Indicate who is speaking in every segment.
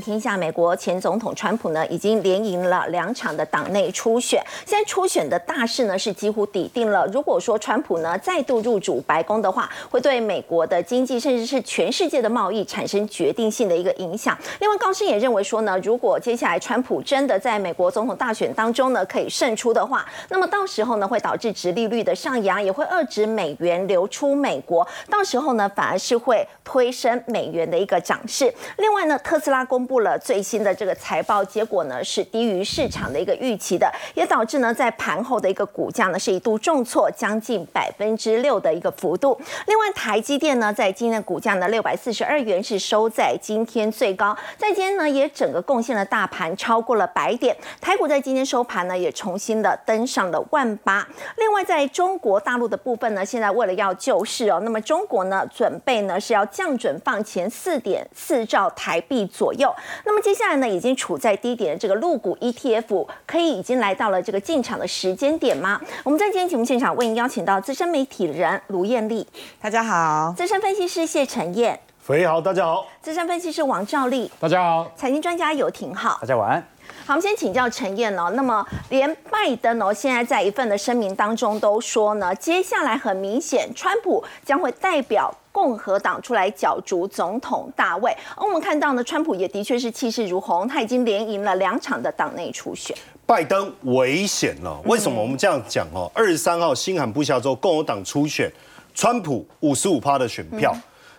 Speaker 1: 天下，美国前总统川普呢已经连赢了两场的党内初选，现在初选的大势呢是几乎抵定了。如果说川普呢再度入主白宫的话，会对美国的经济甚至是全世界的贸易产生决定性的一个影响。另外，高盛也认为说呢，如果接下来川普真的在美国总统大选当中呢可以胜出的话，那么到时候呢会导致殖利率的上扬，也会遏制美元流出美国，到时候呢反而是会推升美元的一个涨势。另外呢，特斯拉公布了最新的这个财报结果呢，是低于市场的一个预期的，也导致呢在盘后的一个股价呢是一度重挫将近百分之六的一个幅度。另外，台积电呢在今天的股价呢六百四十二元是收在今天最高，在今天呢也整个贡献了大盘超过了百点，台股在今天收盘呢也重新的登上了万八。另外，在中国大陆的部分呢，现在为了要救市哦，那么中国呢准备呢是要降准放前四点四兆。台币左右，那么接下来呢，已经处在低点的这个陆股 ETF，可以已经来到了这个进场的时间点吗？我们在今天节目现场为您邀请到资深媒体人卢艳丽，
Speaker 2: 大家好；
Speaker 1: 资深分析师谢晨燕，
Speaker 3: 肥好，大家好；
Speaker 1: 资深分析师王兆丽，
Speaker 4: 大家好；
Speaker 1: 财经专家游廷浩，
Speaker 4: 大家晚安。
Speaker 1: 好，我们先请教陈燕哦。那么，连拜登哦，现在在一份的声明当中都说呢，接下来很明显，川普将会代表共和党出来角逐总统大位。而我们看到呢，川普也的确是气势如虹，他已经连赢了两场的党内初选。
Speaker 3: 拜登危险了，为什么我们这样讲哦？二十三号新罕布夏州共和党初选，川普五十五趴的选票，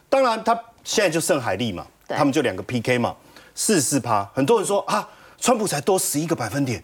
Speaker 3: 当然他现在就剩海利嘛，他们就两个 PK 嘛，四四趴。很多人说啊。川普才多十一个百分点，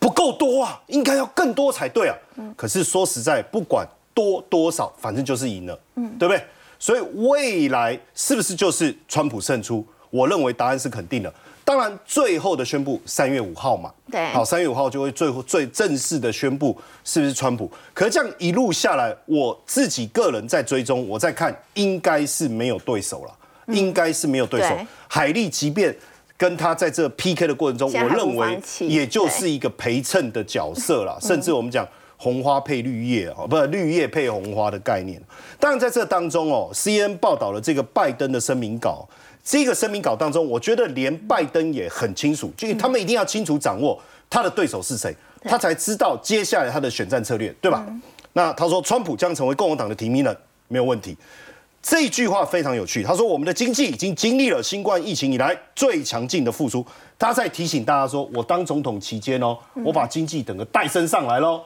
Speaker 3: 不够多啊，应该要更多才对啊。可是说实在，不管多多少，反正就是赢了，嗯，对不对？所以未来是不是就是川普胜出？我认为答案是肯定的。当然，最后的宣布三月五号嘛，
Speaker 1: 对，
Speaker 3: 好，三月五号就会最后最正式的宣布是不是川普。可是这样一路下来，我自己个人在追踪，我在看，应该是没有对手了，应该是没有对手。海利即便。跟他在这 PK 的过程中，我认为也就是一个陪衬的角色了，甚至我们讲红花配绿叶啊，不是绿叶配红花的概念。当然在这当中哦，CN 报道了这个拜登的声明稿，这个声明稿当中，我觉得连拜登也很清楚，就他们一定要清楚掌握他的对手是谁，他才知道接下来他的选战策略，对吧？那他说川普将成为共和党的提名人，没有问题。这句话非常有趣。他说：“我们的经济已经经历了新冠疫情以来最强劲的复苏。”他在提醒大家说：“我当总统期间哦，我把经济整个带升上来喽。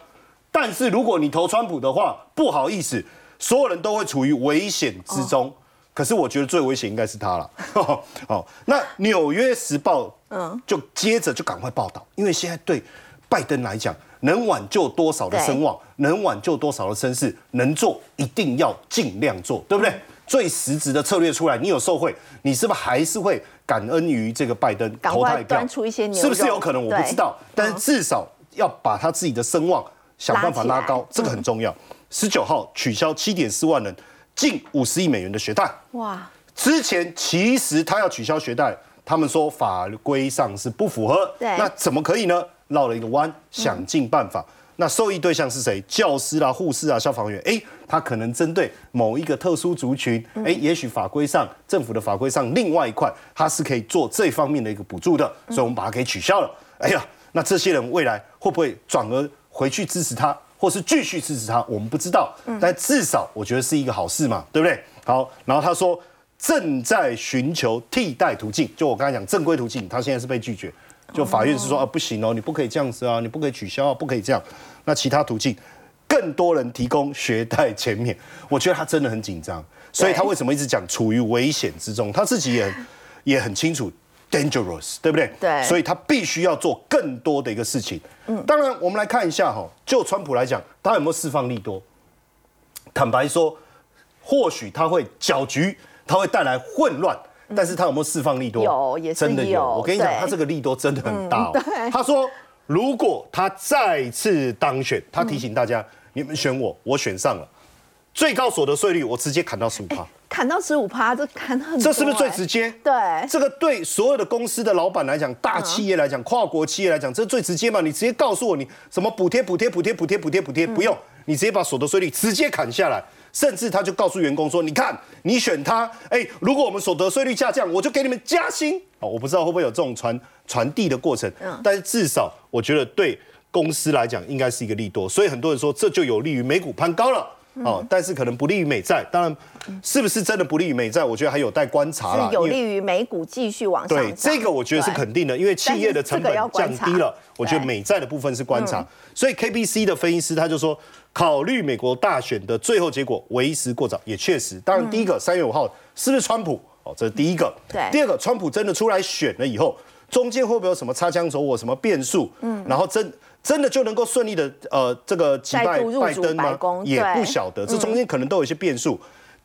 Speaker 3: 但是如果你投川普的话，不好意思，所有人都会处于危险之中。可是我觉得最危险应该是他了。好，那《纽约时报》嗯，就接着就赶快报道，因为现在对拜登来讲。”能挽救多少的声望，能挽救多少的声势，能做一定要尽量做，对不对？最实质的策略出来，你有受贿，你是不是还是会感恩于这个拜登投他一票？是不是有可能？我不知道，但是至少要把他自己的声望想办法拉高，这个很重要。十九号取消七点四万人近五十亿美元的学贷，哇！之前其实他要取消学贷，他们说法规上是不符合，
Speaker 1: 对，
Speaker 3: 那怎么可以呢？绕了一个弯，想尽办法。那受益对象是谁？教师啦、护士啊、消防员。哎，他可能针对某一个特殊族群。哎，也许法规上、政府的法规上，另外一块他是可以做这方面的一个补助的。所以我们把它给取消了。哎呀，那这些人未来会不会转而回去支持他，或是继续支持他？我们不知道。但至少我觉得是一个好事嘛，对不对？好，然后他说正在寻求替代途径。就我刚才讲正规途径，他现在是被拒绝。就法院是说啊，不行哦，你不可以这样子啊，你不可以取消啊，不可以这样。那其他途径，更多人提供学贷减免，我觉得他真的很紧张，所以他为什么一直讲处于危险之中？他自己也也很清楚，dangerous，对不对？
Speaker 1: 对。
Speaker 3: 所以他必须要做更多的一个事情。嗯。当然，我们来看一下哈，就川普来讲，他有没有释放利多？坦白说，或许他会搅局，他会带来混乱。但是他有没有释放利多？
Speaker 1: 有，也
Speaker 3: 真的有。我跟你讲，他这个利多真的很大。他说，如果他再次当选，他提醒大家：你们选我，我选上了，最高所得税率我直接砍到十五趴，
Speaker 1: 砍到十五趴，这砍很。
Speaker 3: 这是不是最直接？
Speaker 1: 对，
Speaker 3: 这个对所有的公司的老板来讲，大企业来讲，跨国企业来讲，这最直接嘛？你直接告诉我，你什么补贴、补贴、补贴、补贴、补贴、补贴，不用，你直接把所得税率直接砍下来。甚至他就告诉员工说：“你看，你选他，哎，如果我们所得税率下降，我就给你们加薪。”哦，我不知道会不会有这种传传递的过程，但是至少我觉得对公司来讲应该是一个利多，所以很多人说这就有利于美股攀高了。哦，但是可能不利于美债，当然，是不是真的不利于美债？我觉得还有待观察
Speaker 1: 了。有利于美股继续往上。
Speaker 3: 对，这个我觉得是肯定的，因为企业的成本降低了。我觉得美债的部分是观察，所以 KBC 的分析师他就说，考虑美国大选的最后结果为时过早，也确实。当然，第一个三月五号是不是川普？哦，这是第一个。
Speaker 1: 对。
Speaker 3: 第二个，川普真的出来选了以后，中间会不会有什么擦枪走火、什么变数？嗯。然后真。真的就能够顺利的呃这个击败拜登吗？也不晓得，这中间可能都有一些变数。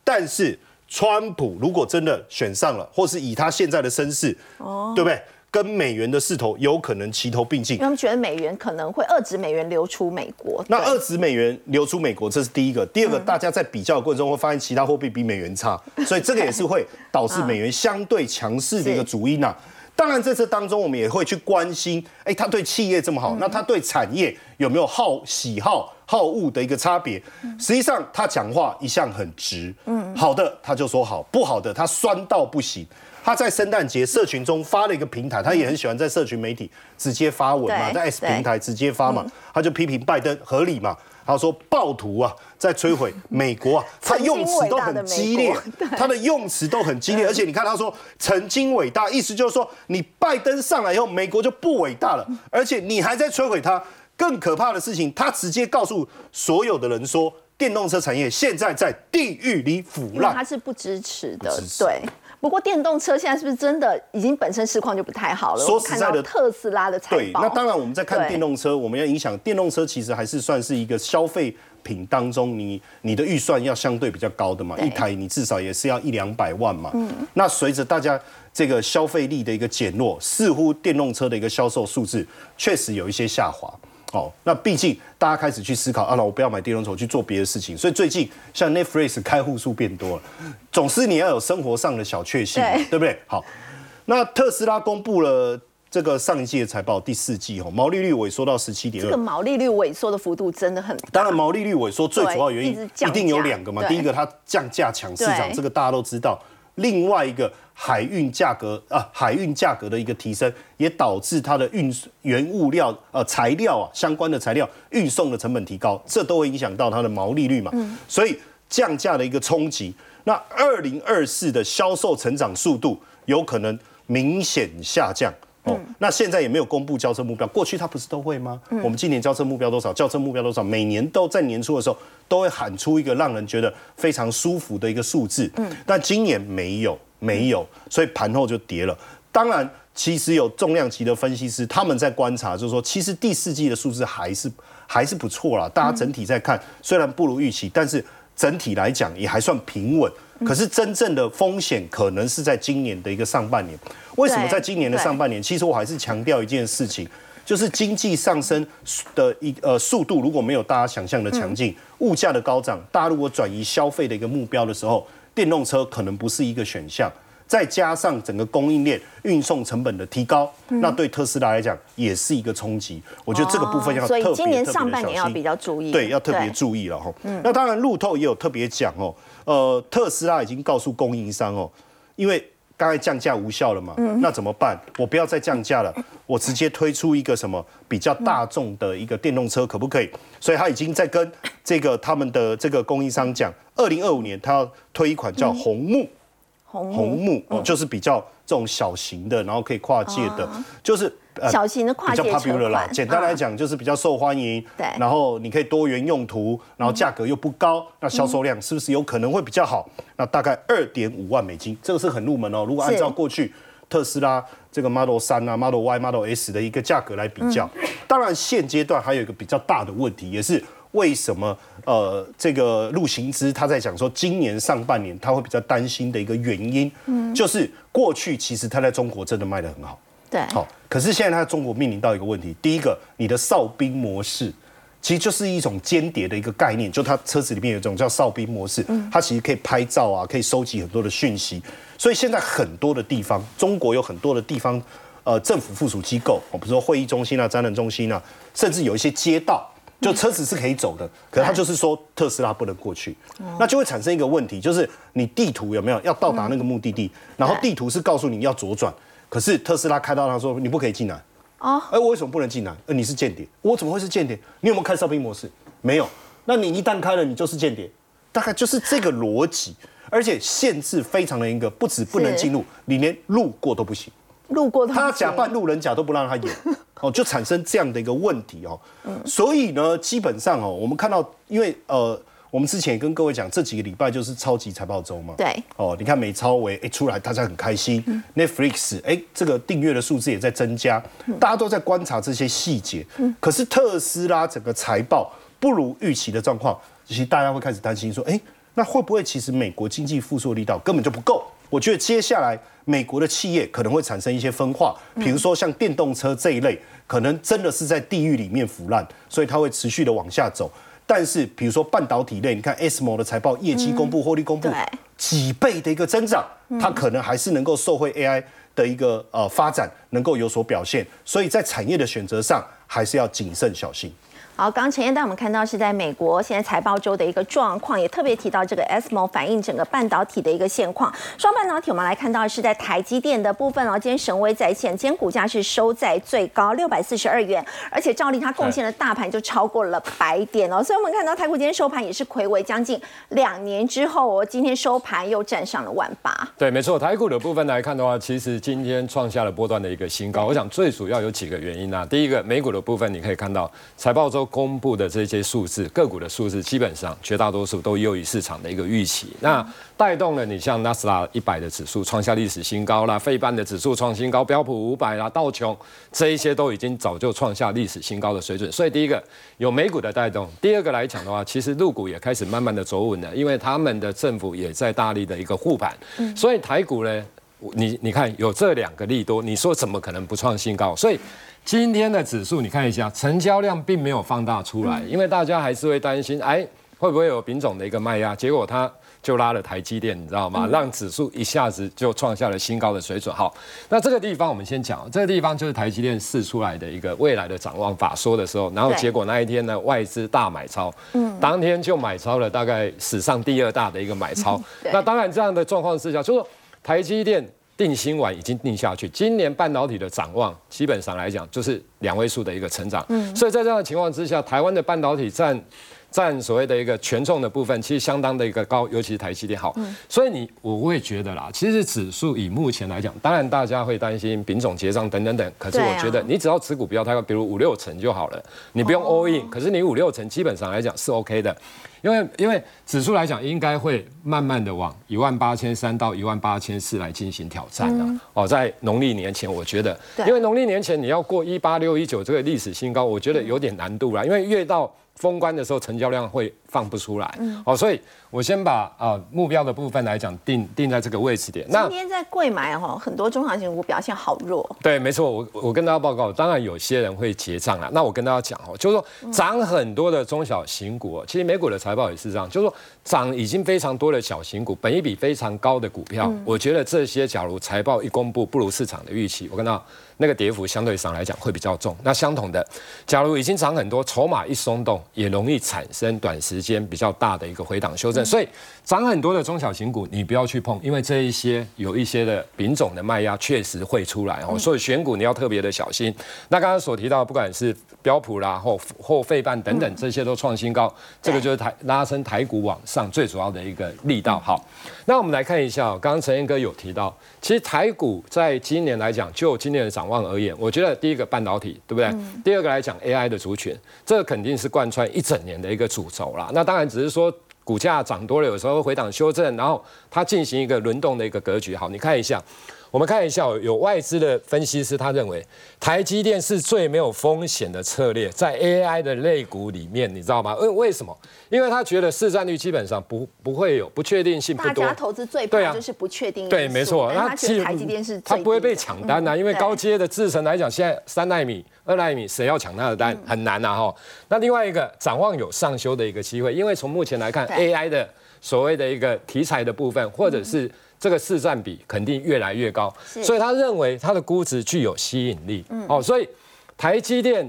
Speaker 3: 但是川普如果真的选上了，或是以他现在的身世，哦，对不对？跟美元的势头有可能齐头并进。
Speaker 1: 他们觉得美元可能会遏制美元流出美国。
Speaker 3: 那遏制美元流出美国，这是第一个。第二个，大家在比较的过程中会发现其他货币比美元差，所以这个也是会导致美元相对强势的一个主因呐。当然，在这当中，我们也会去关心，哎，他对企业这么好，那他对产业有没有好喜好好恶的一个差别？实际上，他讲话一向很直，嗯，好的他就说好，不好的他酸到不行。他在圣诞节社群中发了一个平台，他也很喜欢在社群媒体直接发文嘛，在 S 平台直接发嘛，他就批评拜登合理嘛。他说暴徒啊，在摧毁美国啊，他用词都很激烈，他的用词都很激烈，而且你看他说曾经伟大，意思就是说你拜登上来以后，美国就不伟大了，而且你还在摧毁它。更可怕的事情，他直接告诉所有的人说，电动车产业现在在地狱里腐烂，
Speaker 1: 他是不支持的，对。不过电动车现在是不是真的已经本身市况就不太好了？
Speaker 3: 说实在的，
Speaker 1: 特斯拉的财报。
Speaker 3: 对，那当然我们在看电动车，我们要影响电动车，其实还是算是一个消费品当中，你你的预算要相对比较高的嘛，一台你至少也是要一两百万嘛。嗯。那随着大家这个消费力的一个减弱，似乎电动车的一个销售数字确实有一些下滑。哦，那毕竟大家开始去思考，啊，那我不要买电动车，去做别的事情。所以最近像 Netflix 开户数变多了，总是你要有生活上的小确幸，对不对？好，那特斯拉公布了这个上一季的财报，第四季哦，毛利率萎缩到十七点二，
Speaker 1: 这个毛利率萎缩的幅度真的很大。
Speaker 3: 当然，毛利率萎缩最主要原因一定有两个嘛，第一个它降价抢市场，这个大家都知道。另外一个海运价格啊，海运价格的一个提升，也导致它的运原物料呃材料啊相关的材料运送的成本提高，这都会影响到它的毛利率嘛。所以降价的一个冲击，那二零二四的销售成长速度有可能明显下降。哦，那现在也没有公布交车目标，过去他不是都会吗？我们今年交车目标多少？交车目标多少？每年都在年初的时候都会喊出一个让人觉得非常舒服的一个数字。嗯，但今年没有，没有，所以盘后就跌了。当然，其实有重量级的分析师他们在观察，就是说，其实第四季的数字还是还是不错啦。大家整体在看，虽然不如预期，但是整体来讲也还算平稳。可是真正的风险可能是在今年的一个上半年。为什么在今年的上半年？其实我还是强调一件事情，就是经济上升的一呃速度如果没有大家想象的强劲，物价的高涨，大家如果转移消费的一个目标的时候，电动车可能不是一个选项。再加上整个供应链运送成本的提高，那对特斯拉来讲也是一个冲击。我觉得这个部分要特别特别
Speaker 1: 小心。
Speaker 3: 对，要特别注意了哈。那当然，路透也有特别讲哦。呃，特斯拉已经告诉供应商哦，因为刚才降价无效了嘛，那怎么办？我不要再降价了，我直接推出一个什么比较大众的一个电动车，可不可以？所以他已经在跟这个他们的这个供应商讲，二零二五年他要推一款叫红木。红木哦，就是比较这种小型的，然后可以跨界的，就是
Speaker 1: 小型的跨界车
Speaker 3: 啦。简单来讲，就是比较受欢迎。
Speaker 1: 对，
Speaker 3: 然后你可以多元用途，然后价格又不高，那销售量是不是有可能会比较好？那大概二点五万美金，这个是很入门哦。如果按照过去特斯拉这个 Model 三啊、Model Y、Model S 的一个价格来比较，当然现阶段还有一个比较大的问题，也是。为什么呃，这个陆行之他在讲说，今年上半年他会比较担心的一个原因，嗯，就是过去其实他在中国真的卖得很好，
Speaker 1: 对，
Speaker 3: 好，可是现在他在中国面临到一个问题，第一个，你的哨兵模式其实就是一种间谍的一个概念，就他车子里面有一种叫哨兵模式，嗯，它其实可以拍照啊，可以收集很多的讯息，所以现在很多的地方，中国有很多的地方，呃，政府附属机构，比如说会议中心啊、展览中心啊，甚至有一些街道。就车子是可以走的，可是他就是说特斯拉不能过去，那就会产生一个问题，就是你地图有没有要到达那个目的地，然后地图是告诉你要左转，可是特斯拉开到他说你不可以进来。哦，哎，我为什么不能进来？呃，你是间谍，我怎么会是间谍？你有没有开哨兵模式？没有。那你一旦开了，你就是间谍，大概就是这个逻辑，而且限制非常的严格，不止不能进入，你连路过都不行。
Speaker 1: 路过
Speaker 3: 他假扮路人甲都不让他演，哦，就产生这样的一个问题哦。所以呢，基本上哦，我们看到，因为呃，我们之前也跟各位讲，这几个礼拜就是超级财报周嘛。
Speaker 1: 对。
Speaker 3: 哦，你看美超维哎出来，大家很开心。Netflix 哎，这个订阅的数字也在增加，大家都在观察这些细节。可是特斯拉整个财报不如预期的状况，其实大家会开始担心说，哎，那会不会其实美国经济复苏力道根本就不够？我觉得接下来。美国的企业可能会产生一些分化，比如说像电动车这一类，可能真的是在地狱里面腐烂，所以它会持续的往下走。但是比如说半导体类，你看 SMO 的财报业绩公布、获利公布，几倍的一个增长，它可能还是能够受惠 AI 的一个呃发展，能够有所表现。所以在产业的选择上，还是要谨慎小心。
Speaker 1: 好，刚刚陈燕带我们看到是在美国现在财报周的一个状况，也特别提到这个 SMO 反映整个半导体的一个现况。双半导体，我们来看到是在台积电的部分哦，今天神威在线，今天股价是收在最高六百四十二元，而且照例它贡献的大盘就超过了百点哦。所以我们看到台股今天收盘也是魁违将近两年之后，今天收盘又站上了万八。
Speaker 2: 对，没错，台股的部分来看的话，其实今天创下了波段的一个新高。我想最主要有几个原因啊，第一个美股的部分，你可以看到财报周。公布的这些数字，个股的数字，基本上绝大多数都优于市场的一个预期。那带动了你像纳斯达一百的指数创下历史新高啦，费半的指数创新高，标普五百啦，道琼这一些都已经早就创下历史新高的水准。所以第一个有美股的带动，第二个来讲的话，其实陆股也开始慢慢的走稳了，因为他们的政府也在大力的一个护盘。所以台股呢，你你看有这两个利多，你说怎么可能不创新高？所以。今天的指数你看一下，成交量并没有放大出来，因为大家还是会担心，哎，会不会有品种的一个卖压？结果它就拉了台积电，你知道吗？让指数一下子就创下了新高的水准。好，那这个地方我们先讲，这个地方就是台积电试出来的一个未来的展望法说的时候，然后结果那一天呢，外资大买超，嗯，当天就买超了大概史上第二大的一个买超。那当然这样的状况之下，就说台积电。定心丸已经定下去，今年半导体的展望基本上来讲就是两位数的一个成长，嗯，所以在这样的情况之下，台湾的半导体占占所谓的一个权重的部分，其实相当的一个高，尤其是台积电。好，所以你我会觉得啦，其实指数以目前来讲，当然大家会担心丙种结账等等等，可是我觉得你只要持股不要太高，比如五六成就好了，你不用 all in，可是你五六成基本上来讲是 OK 的。因为因为指数来讲，应该会慢慢的往一万八千三到一万八千四来进行挑战的哦，在农历年前，我觉得，因为农历年前你要过一八六一九这个历史新高，我觉得有点难度啦，因为越到封关的时候，成交量会放不出来，哦，所以。我先把啊目标的部分来讲定定在这个位置点。
Speaker 1: 那今天在贵买哈，很多中小型股表现好弱。
Speaker 2: 对，没错，我我跟大家报告，当然有些人会结账啊。那我跟大家讲哦，就是说涨很多的中小型股，其实美股的财报也是这样，就是说涨已经非常多的小型股，本一比非常高的股票，我觉得这些假如财报一公布不如市场的预期，我看到那个跌幅相对上来讲会比较重。那相同的，假如已经涨很多，筹码一松动，也容易产生短时间比较大的一个回档修正。所以涨很多的中小型股，你不要去碰，因为这一些有一些的品种的卖压确实会出来哦，所以选股你要特别的小心。那刚刚所提到，不管是标普啦或或费半等等，这些都创新高，这个就是台拉升台股往上最主要的一个力道。好，那我们来看一下，刚刚陈彦哥有提到，其实台股在今年来讲，就今年的展望而言，我觉得第一个半导体，对不对？第二个来讲 AI 的族群，这个肯定是贯穿一整年的一个主轴啦。那当然只是说。股价涨多了，有时候回档修正，然后它进行一个轮动的一个格局。好，你看一下。我们看一下，有外资的分析师，他认为台积电是最没有风险的策略，在 AI 的类股里面，你知道吗？为为什么？因为他觉得市占率基本上不不会有不确定性不多。
Speaker 1: 大家投资最怕就是不确定。
Speaker 2: 对，没错。
Speaker 1: 他觉得台积电是
Speaker 2: 他不会被抢单呐，因为高阶的制程来讲，现在三纳米、二纳米，谁要抢他的单很难呐哈。那另外一个展望有上修的一个机会，因为从目前来看，AI 的所谓的一个题材的部分，或者是。这个市占比肯定越来越高，所以他认为它的估值具有吸引力。哦，所以台积电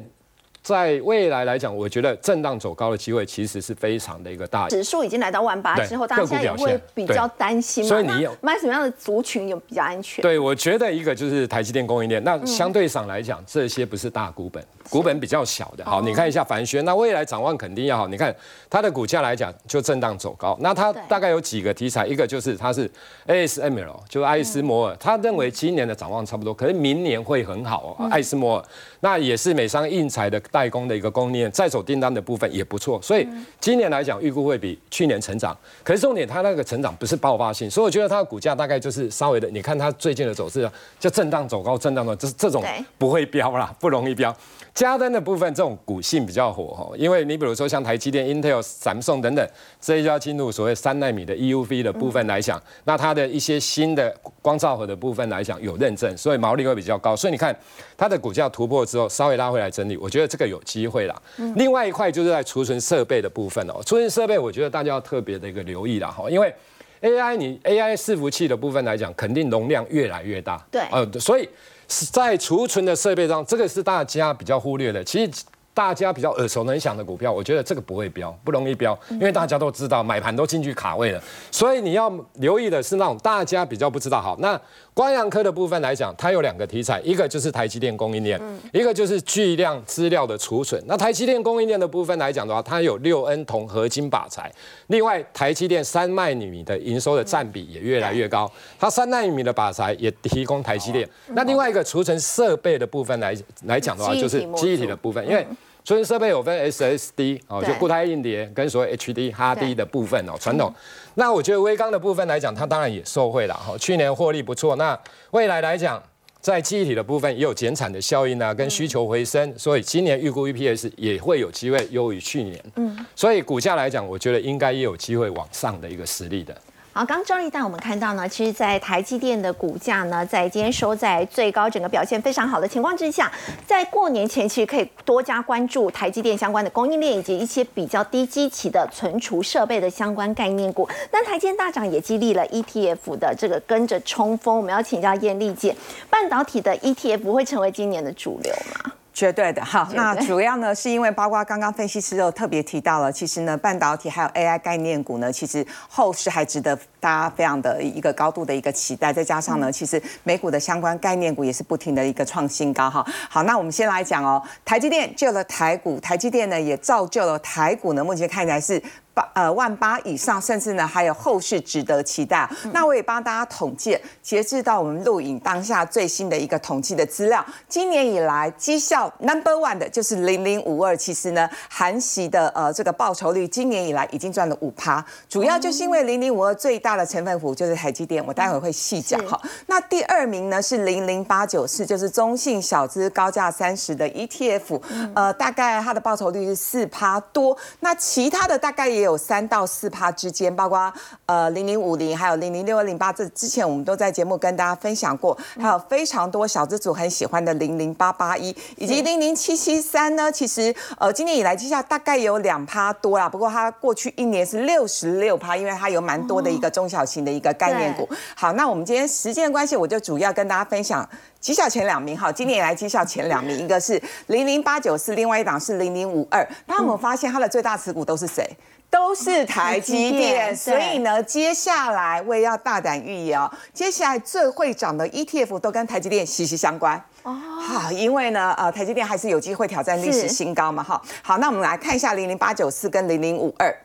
Speaker 2: 在未来来讲，我觉得震荡走高的机会其实是非常的一个大。
Speaker 1: 指数已经来到万八之后，大家现在也会比较担心嘛？
Speaker 2: 所以你有
Speaker 1: 买什么样的族群有比较安全？
Speaker 2: 对，我觉得一个就是台积电供应链，那相对上来讲，这些不是大股本，股本比较小的。好，你看一下凡轩，那未来展望肯定要好。你看它的股价来讲，就震荡走高。那它大概有几个题材，一个就是它是 ASML，就是爱斯摩尔，他认为今年的展望差不多，可是明年会很好哦。爱斯摩尔，那也是美商印材的代工的一个供应链，在手订单的部分也不错，所以今年来讲预估会比去年成长。可是重点，它那个成长不是爆发性，所以我觉得它的股价大概就是稍微的，你看它最近的走势就震荡走高，震荡的，这这种不会飙啦，不容易飙。加登的部分，这种股性比较火哈，因为你比如说像台积电、Intel、三送等等，这一家进入所谓三纳米的 EUV 的部分来讲，那它的一些新的光照盒的部分来讲有认证，所以毛利会比较高。所以你看它的股价突破之后，稍微拉回来整理，我觉得这个有机会啦。另外一块就是在储存设备的部分哦，储存设备我觉得大家要特别的一个留意啦哈，因为 AI 你 AI 伺服器的部分来讲，肯定容量越来越大。
Speaker 1: 对，
Speaker 2: 呃，所以。是在储存的设备上，这个是大家比较忽略的。其实。大家比较耳熟能详的股票，我觉得这个不会飙，不容易飙，因为大家都知道买盘都进去卡位了，所以你要留意的是那种大家比较不知道。好，那光阳科的部分来讲，它有两个题材，一个就是台积电供应链，一个就是巨量资料的储存。那台积电供应链的部分来讲的话，它有六 N 铜合金靶材，另外台积电三纳米的营收的占比也越来越高，它三纳米的靶材也提供台积电。那另外一个储存设备的部分来来讲的话，就是记忆体的部分，因为储存设备有分 SSD 哦，就固态硬碟跟所谓 HD、HD 的部分哦，传统。那我觉得微刚的部分来讲，它当然也受惠了哈。去年获利不错，那未来来讲，在记忆体的部分也有减产的效应啊，跟需求回升，所以今年预估 EPS 也会有机会优于去年。嗯，所以股价来讲，我觉得应该也有机会往上的一个实力的。
Speaker 1: 好，刚刚赵丽带我们看到呢，其实，在台积电的股价呢，在今天收在最高，整个表现非常好的情况之下，在过年前其实可以多加关注台积电相关的供应链以及一些比较低基期的存储设备的相关概念股。那台积电大涨也激励了 ETF 的这个跟着冲锋。我们要请教艳丽姐，半导体的 ETF 会成为今年的主流吗？
Speaker 4: 绝对的，好，那主要呢是因为包括刚刚分析师又特别提到了，其实呢半导体还有 AI 概念股呢，其实后市还值得大家非常的一个高度的一个期待，再加上呢，其实美股的相关概念股也是不停的一个创新高哈。好，那我们先来讲哦，台积电救了台股，台积电呢也造就了台股呢，目前看起来是八。呃，万八以上，甚至呢还有后续值得期待。那我也帮大家统计，截至到我们录影当下最新的一个统计的资料，今年以来绩效 number one 的就是零零五二，其实呢韩系的呃这个报酬率今年以来已经赚了五趴，主要就是因为零零五二最大的成分股就是台积电，我待会会细讲哈。那第二名呢是零零八九四，就是中信小资高价三十的 ETF，呃大概它的报酬率是四趴多，那其他的大概也有。有三到四趴之间，包括呃零零五零，还有零零六二零八，这之前我们都在节目跟大家分享过，还有非常多小资组很喜欢的零零八八一，以及零零七七三呢。其实呃今年以来绩效大概有两趴多啦，不过它过去一年是六十六趴，因为它有蛮多的一个中小型的一个概念股。好，那我们今天时间的关系，我就主要跟大家分享绩效前两名。哈，今年以来绩效前两名，一个是零零八九四，另外一档是零零五二。那我们发现它的最大持股都是谁？都是台积电，所以呢，接下来我也要大胆预言哦，接下来最会涨的 ETF 都跟台积电息息相关哦。好，因为呢，呃，台积电还是有机会挑战历史新高嘛。哈，好，那我们来看一下零零八九四跟零零五二。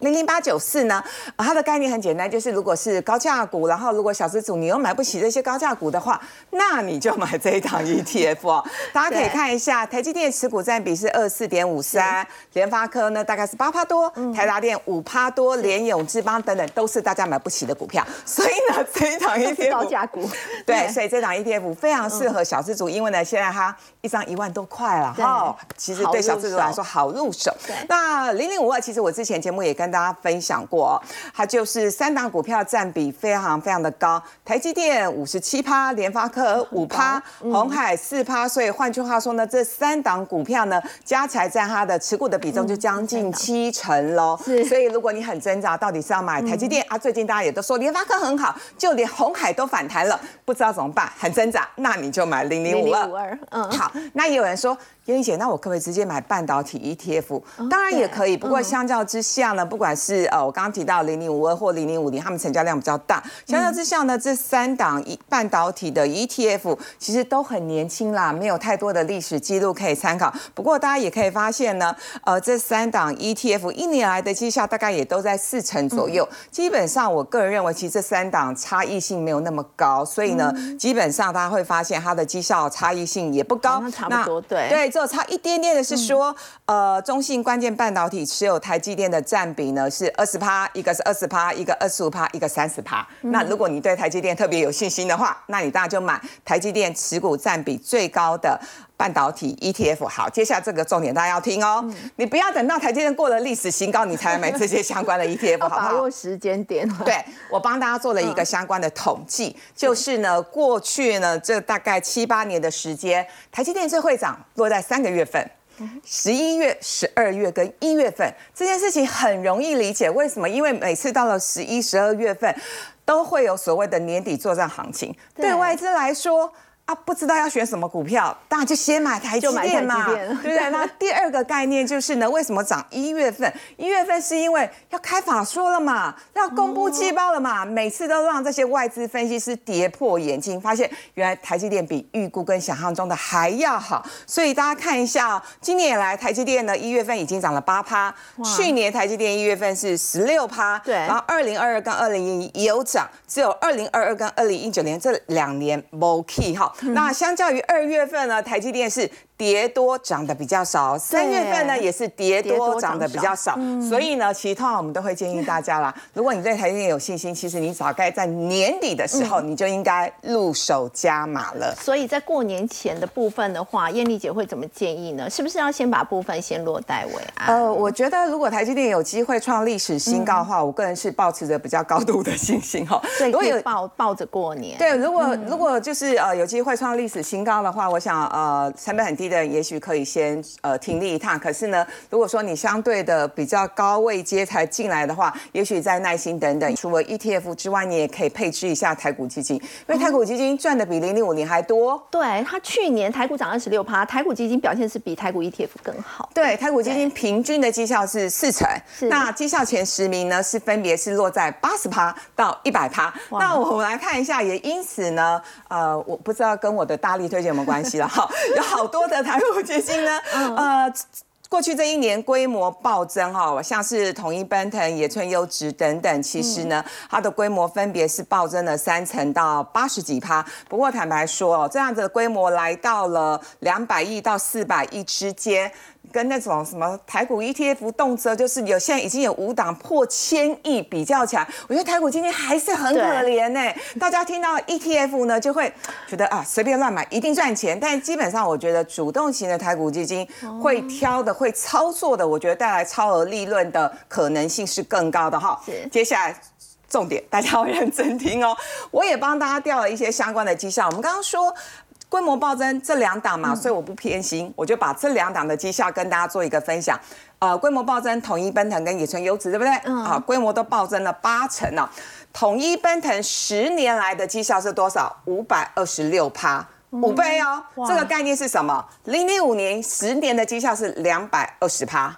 Speaker 4: 零零八九四呢，它的概念很简单，就是如果是高价股，然后如果小资主你又买不起这些高价股的话，那你就买这一档 ETF 哦。大家可以看一下，台积电持股占比是二四点五三，联发科呢大概是八趴多，台达电五趴多，联永智邦等等都是大家买不起的股票。所以呢，这一档 ETF
Speaker 1: 高价股，
Speaker 4: 对，所以这档 ETF 非常适合小资主，因为呢，现在它一张一万多块了哈，其实对小资主来说好入手。那零零五二，其实我之前节目也跟跟大家分享过，它就是三档股票占比非常非常的高，台积电五十七趴，联发科五趴，红海四趴，所以换句话说呢，这三档股票呢加起来占它的持股的比重就将近七成喽。所以如果你很挣扎，到底是要买台积电啊？最近大家也都说联发科很好，就连红海都反弹了，不知道怎么办，很挣扎，那你就买零零五二。嗯，好，那也有人说。燕姐，那我可不可以直接买半导体 ETF？当然也可以，不过相较之下呢，不管是呃我刚刚提到零零五二或零零五零，他们成交量比较大。相较之下呢，这三档一半导体的 ETF 其实都很年轻啦，没有太多的历史记录可以参考。不过大家也可以发现呢，呃，这三档 ETF 一年来的绩效大概也都在四成左右。基本上，我个人认为其实这三档差异性没有那么高，所以呢，基本上大家会发现它的绩效差异性也不高。
Speaker 1: 那差不多，对
Speaker 4: 对。只有差一点点的是说，呃，中信关键半导体持有台积电的占比呢是二十趴，一个是二十趴，一个二十五趴，一个三十趴。那如果你对台积电特别有信心的话，那你当然就买台积电持股占比最高的半导体 ETF。好，接下来这个重点大家要听哦，你不要等到台积电过了历史新高，你才买这些相关的 ETF，好不好？
Speaker 1: 把握时间点。
Speaker 4: 对我帮大家做了一个相关的统计，就是呢，过去呢这大概七八年的时间，台积电最会涨落在三个月。份，十一月、十二月跟一月份这件事情很容易理解，为什么？因为每次到了十一、十二月份，都会有所谓的年底作战行情，对外资来说。啊，不知道要选什么股票，大家就先买台积电嘛，对不对？那第二个概念就是呢，为什么涨一月份？一月份是因为要开法说了嘛，要公布季报了嘛，每次都让这些外资分析师跌破眼镜，发现原来台积电比预估跟想象中的还要好。所以大家看一下，今年以来台积电呢，一月份已经涨了八趴，去年台积电一月份是十六趴，
Speaker 1: 对，然
Speaker 4: 后二零二二跟二零一一也有涨，只有二零二二跟二零一九年这两年没 key 哈。那相较于二月份呢，台积电是。跌多涨的比较少，三月份呢也是跌多涨的比较少，所以呢，其实通常我们都会建议大家啦，如果你对台积电有信心，其实你早该在年底的时候你就应该入手加码了。
Speaker 1: 所以在过年前的部分的话，艳丽姐会怎么建议呢？是不是要先把部分先落袋为安？
Speaker 4: 呃，我觉得如果台积电有机会创历史新高的话，我个人是保持着比较高度的信心哈。
Speaker 1: 如果有抱抱着过年，
Speaker 4: 对，如果如果就是呃有机会创历史新高的话，我想呃成本很低。的也许可以先呃停利一趟，可是呢，如果说你相对的比较高位阶才进来的话，也许再耐心等等。除了 ETF 之外，你也可以配置一下台股基金，因为台股基金赚的比零零五年还多。
Speaker 1: 对，它去年台股涨二十六趴，台股基金表现是比台股 ETF 更好。
Speaker 4: 对，台股基金平均的绩效是四成，那绩效前十名呢是分别是落在八十趴到一百趴。那我们来看一下，也因此呢，呃，我不知道跟我的大力推荐有没有关系了哈，有好多的。台股基金呢？呃，过去这一年规模暴增哈，像是统一奔腾、野村优质等等，其实呢，它的规模分别是暴增了三成到八十几趴。不过坦白说，这样子的规模来到了两百亿到四百亿之间。跟那种什么台股 ETF 动辄就是有现在已经有五档破千亿比较起来，我觉得台股今天还是很可怜呢。大家听到 ETF 呢，就会觉得啊随便乱买一定赚钱，但基本上我觉得主动型的台股基金会挑的、会操作的，我觉得带来超额利润的可能性是更高的哈。接下来重点大家要认真听哦，我也帮大家调了一些相关的绩效。我们刚刚说。规模暴增这两档嘛，所以我不偏心，我就把这两档的绩效跟大家做一个分享。呃，规模暴增，统一奔腾跟野村优子，对不对？嗯。啊，规模都暴增了八成呢。统一奔腾十年来的绩效是多少？五百二十六趴，五倍哦。这个概念是什么？零零五年十年的绩效是两百二十趴。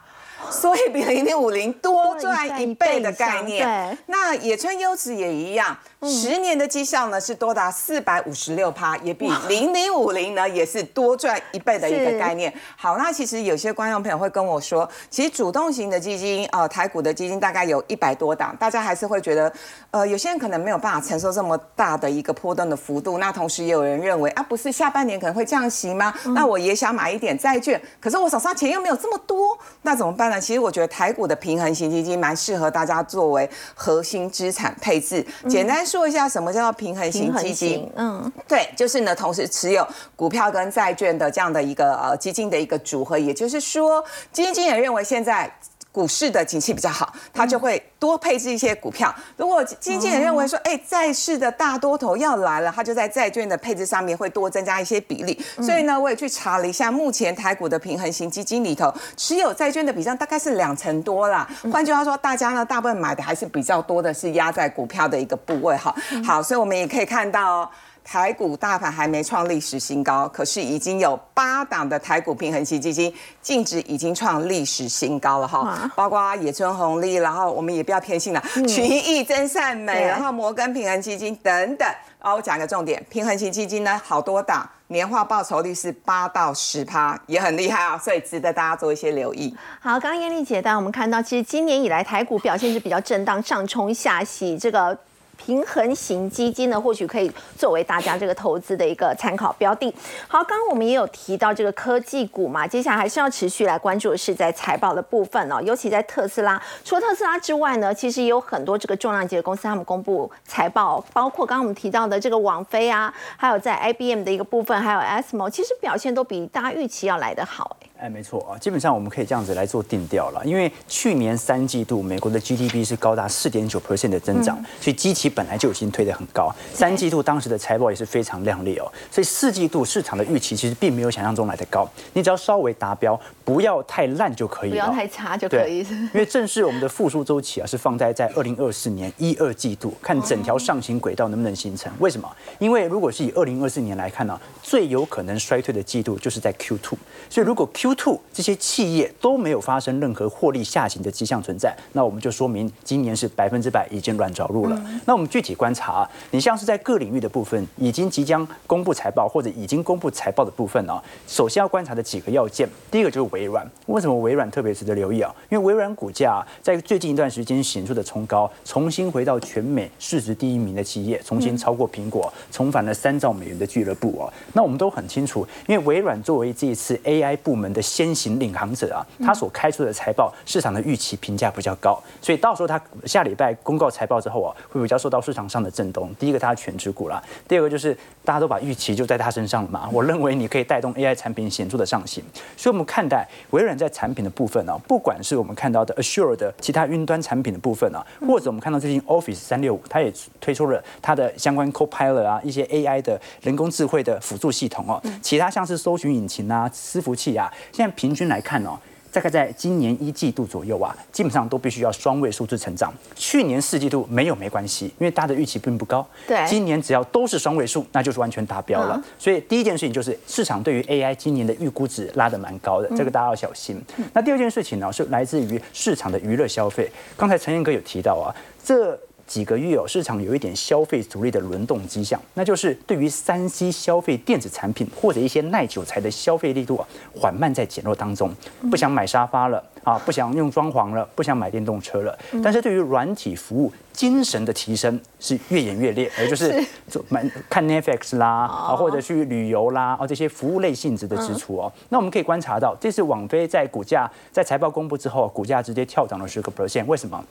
Speaker 4: 所以比零零五零多赚一倍的概念，那野村优子也一样，十年的绩效呢是多达四百五十六趴，也比零零五零呢也是多赚一倍的一个概念。好，那其实有些观众朋友会跟我说，其实主动型的基金，呃，台股的基金大概有一百多档，大家还是会觉得，呃，有些人可能没有办法承受这么大的一个波动的幅度。那同时也有人认为，啊，不是下半年可能会降息吗？那我也想买一点债券，可是我手上钱又没有这么多，那怎么办呢？其实我觉得台股的平衡型基金蛮适合大家作为核心资产配置。简单说一下，什么叫做平衡型基金？嗯，对，就是呢，同时持有股票跟债券的这样的一个呃基金的一个组合。也就是说，基金经理认为现在。股市的景气比较好，他就会多配置一些股票。如果经纪人认为说，哎，债市的大多头要来了，他就在债券的配置上面会多增加一些比例。所以呢，我也去查了一下，目前台股的平衡型基金里头持有债券的比重大概是两成多啦。换句话说，大家呢大部分买的还是比较多的是压在股票的一个部位哈。好，所以我们也可以看到。台股大盘还没创历史新高，可是已经有八档的台股平衡型基金净值已经创历史新高了哈，包括野村红利，然后我们也不要偏心了，群益、真善美，然后摩根平衡基金等等。啊，我讲一个重点，平衡型基金呢，好多档年化报酬率是八到十趴，也很厉害啊，所以值得大家做一些留意。
Speaker 1: 好，刚刚艳丽姐带我们看到，其实今年以来台股表现是比较震荡，上冲下洗，这个。平衡型基金呢，或许可以作为大家这个投资的一个参考标的。好，刚刚我们也有提到这个科技股嘛，接下来还是要持续来关注的是在财报的部分哦，尤其在特斯拉。除了特斯拉之外呢，其实也有很多这个重量级的公司，他们公布财报，包括刚刚我们提到的这个网飞啊，还有在 IBM 的一个部分，还有 Smo，其实表现都比大家预期要来得好。
Speaker 5: 哎，没错啊，基本上我们可以这样子来做定调了。因为去年三季度美国的 GDP 是高达四点九 percent 的增长，所以基期本来就已经推得很高。三季度当时的财报也是非常亮丽哦，所以四季度市场的预期其实并没有想象中来的高。你只要稍微达标，不要太烂就可以了，不
Speaker 1: 要太差就可以。
Speaker 5: 因为正是我们的复苏周期啊，是放在在二零二四年一二季度，看整条上行轨道能不能形成。为什么？因为如果是以二零二四年来看呢，最有可能衰退的季度就是在 Q two。所以如果 Q two 这些企业都没有发生任何获利下行的迹象存在，那我们就说明今年是百分之百已经软着陆了。那我们具体观察，啊你像是在各领域的部分，已经即将公布财报或者已经公布财报的部分呢，首先要观察的几个要件，第一个就是微软。为什么微软特别值得留意啊？因为微软股价在最近一段时间显著的冲高，重新回到全美市值第一名的企业，重新超过苹果，重返了三兆美元的俱乐部哦。那我们都很清楚，因为微软作为这一次 AI 部门的先行领航者啊，他所开出的财报，市场的预期评价比较高，所以到时候他下礼拜公告财报之后啊，会比较受到市场上的震动。第一个，他全持股了；第二个，就是大家都把预期就在他身上了嘛。我认为你可以带动 AI 产品显著的上行，所以我们看待微软在产品的部分呢，不管是我们看到的 Azure 的其他云端产品的部分啊，或者我们看到最近 Office 三六五，它也推出了它的相关 Copilot 啊，一些 AI 的人工智慧的辅助系统哦，其他像是搜寻引擎啊、伺服器啊，现在平均来看哦。大概在今年一季度左右啊，基本上都必须要双位数字成长。去年四季度没有没关系，因为大家的预期并不高。
Speaker 1: 对，
Speaker 5: 今年只要都是双位数，那就是完全达标了。所以第一件事情就是市场对于 AI 今年的预估值拉得蛮高的，这个大家要小心。那第二件事情呢，是来自于市场的娱乐消费。刚才陈彦哥有提到啊，这。几个月哦，市场有一点消费主力的轮动迹象，那就是对于三 C 消费电子产品或者一些耐久材的消费力度啊，缓慢在减弱当中。不想买沙发了啊，不想用装潢了，不想买电动车了。但是对于软体服务、精神的提升是越演越烈，也就是买看 Netflix 啦啊，或者去旅游啦啊，这些服务类性质的支出哦。那我们可以观察到，这次网飞在股价在财报公布之后，股价直接跳涨了十个 percent，为什么？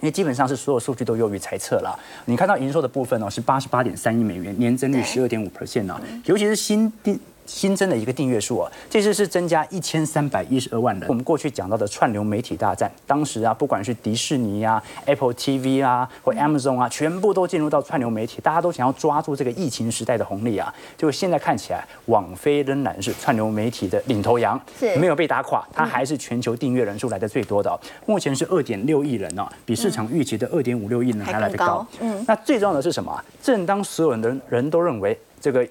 Speaker 5: 因为基本上是所有数据都优于猜测了。你看到营收的部分哦，是八十八点三亿美元，年增率十二点五 percent 啊，尤其是新订。新增的一个订阅数啊，这次是增加一千三百一十二万人。我们过去讲到的串流媒体大战，当时啊，不管是迪士尼啊、Apple TV 啊或 Amazon 啊，全部都进入到串流媒体，大家都想要抓住这个疫情时代的红利啊。就现在看起来，网飞仍然是串流媒体的领头羊，没有被打垮，它还是全球订阅人数来的最多的，目前是二点六亿人呢，比市场预期的二点五六亿人还来得高。嗯，那最重要的是什么？正当所有人的人都认为这个。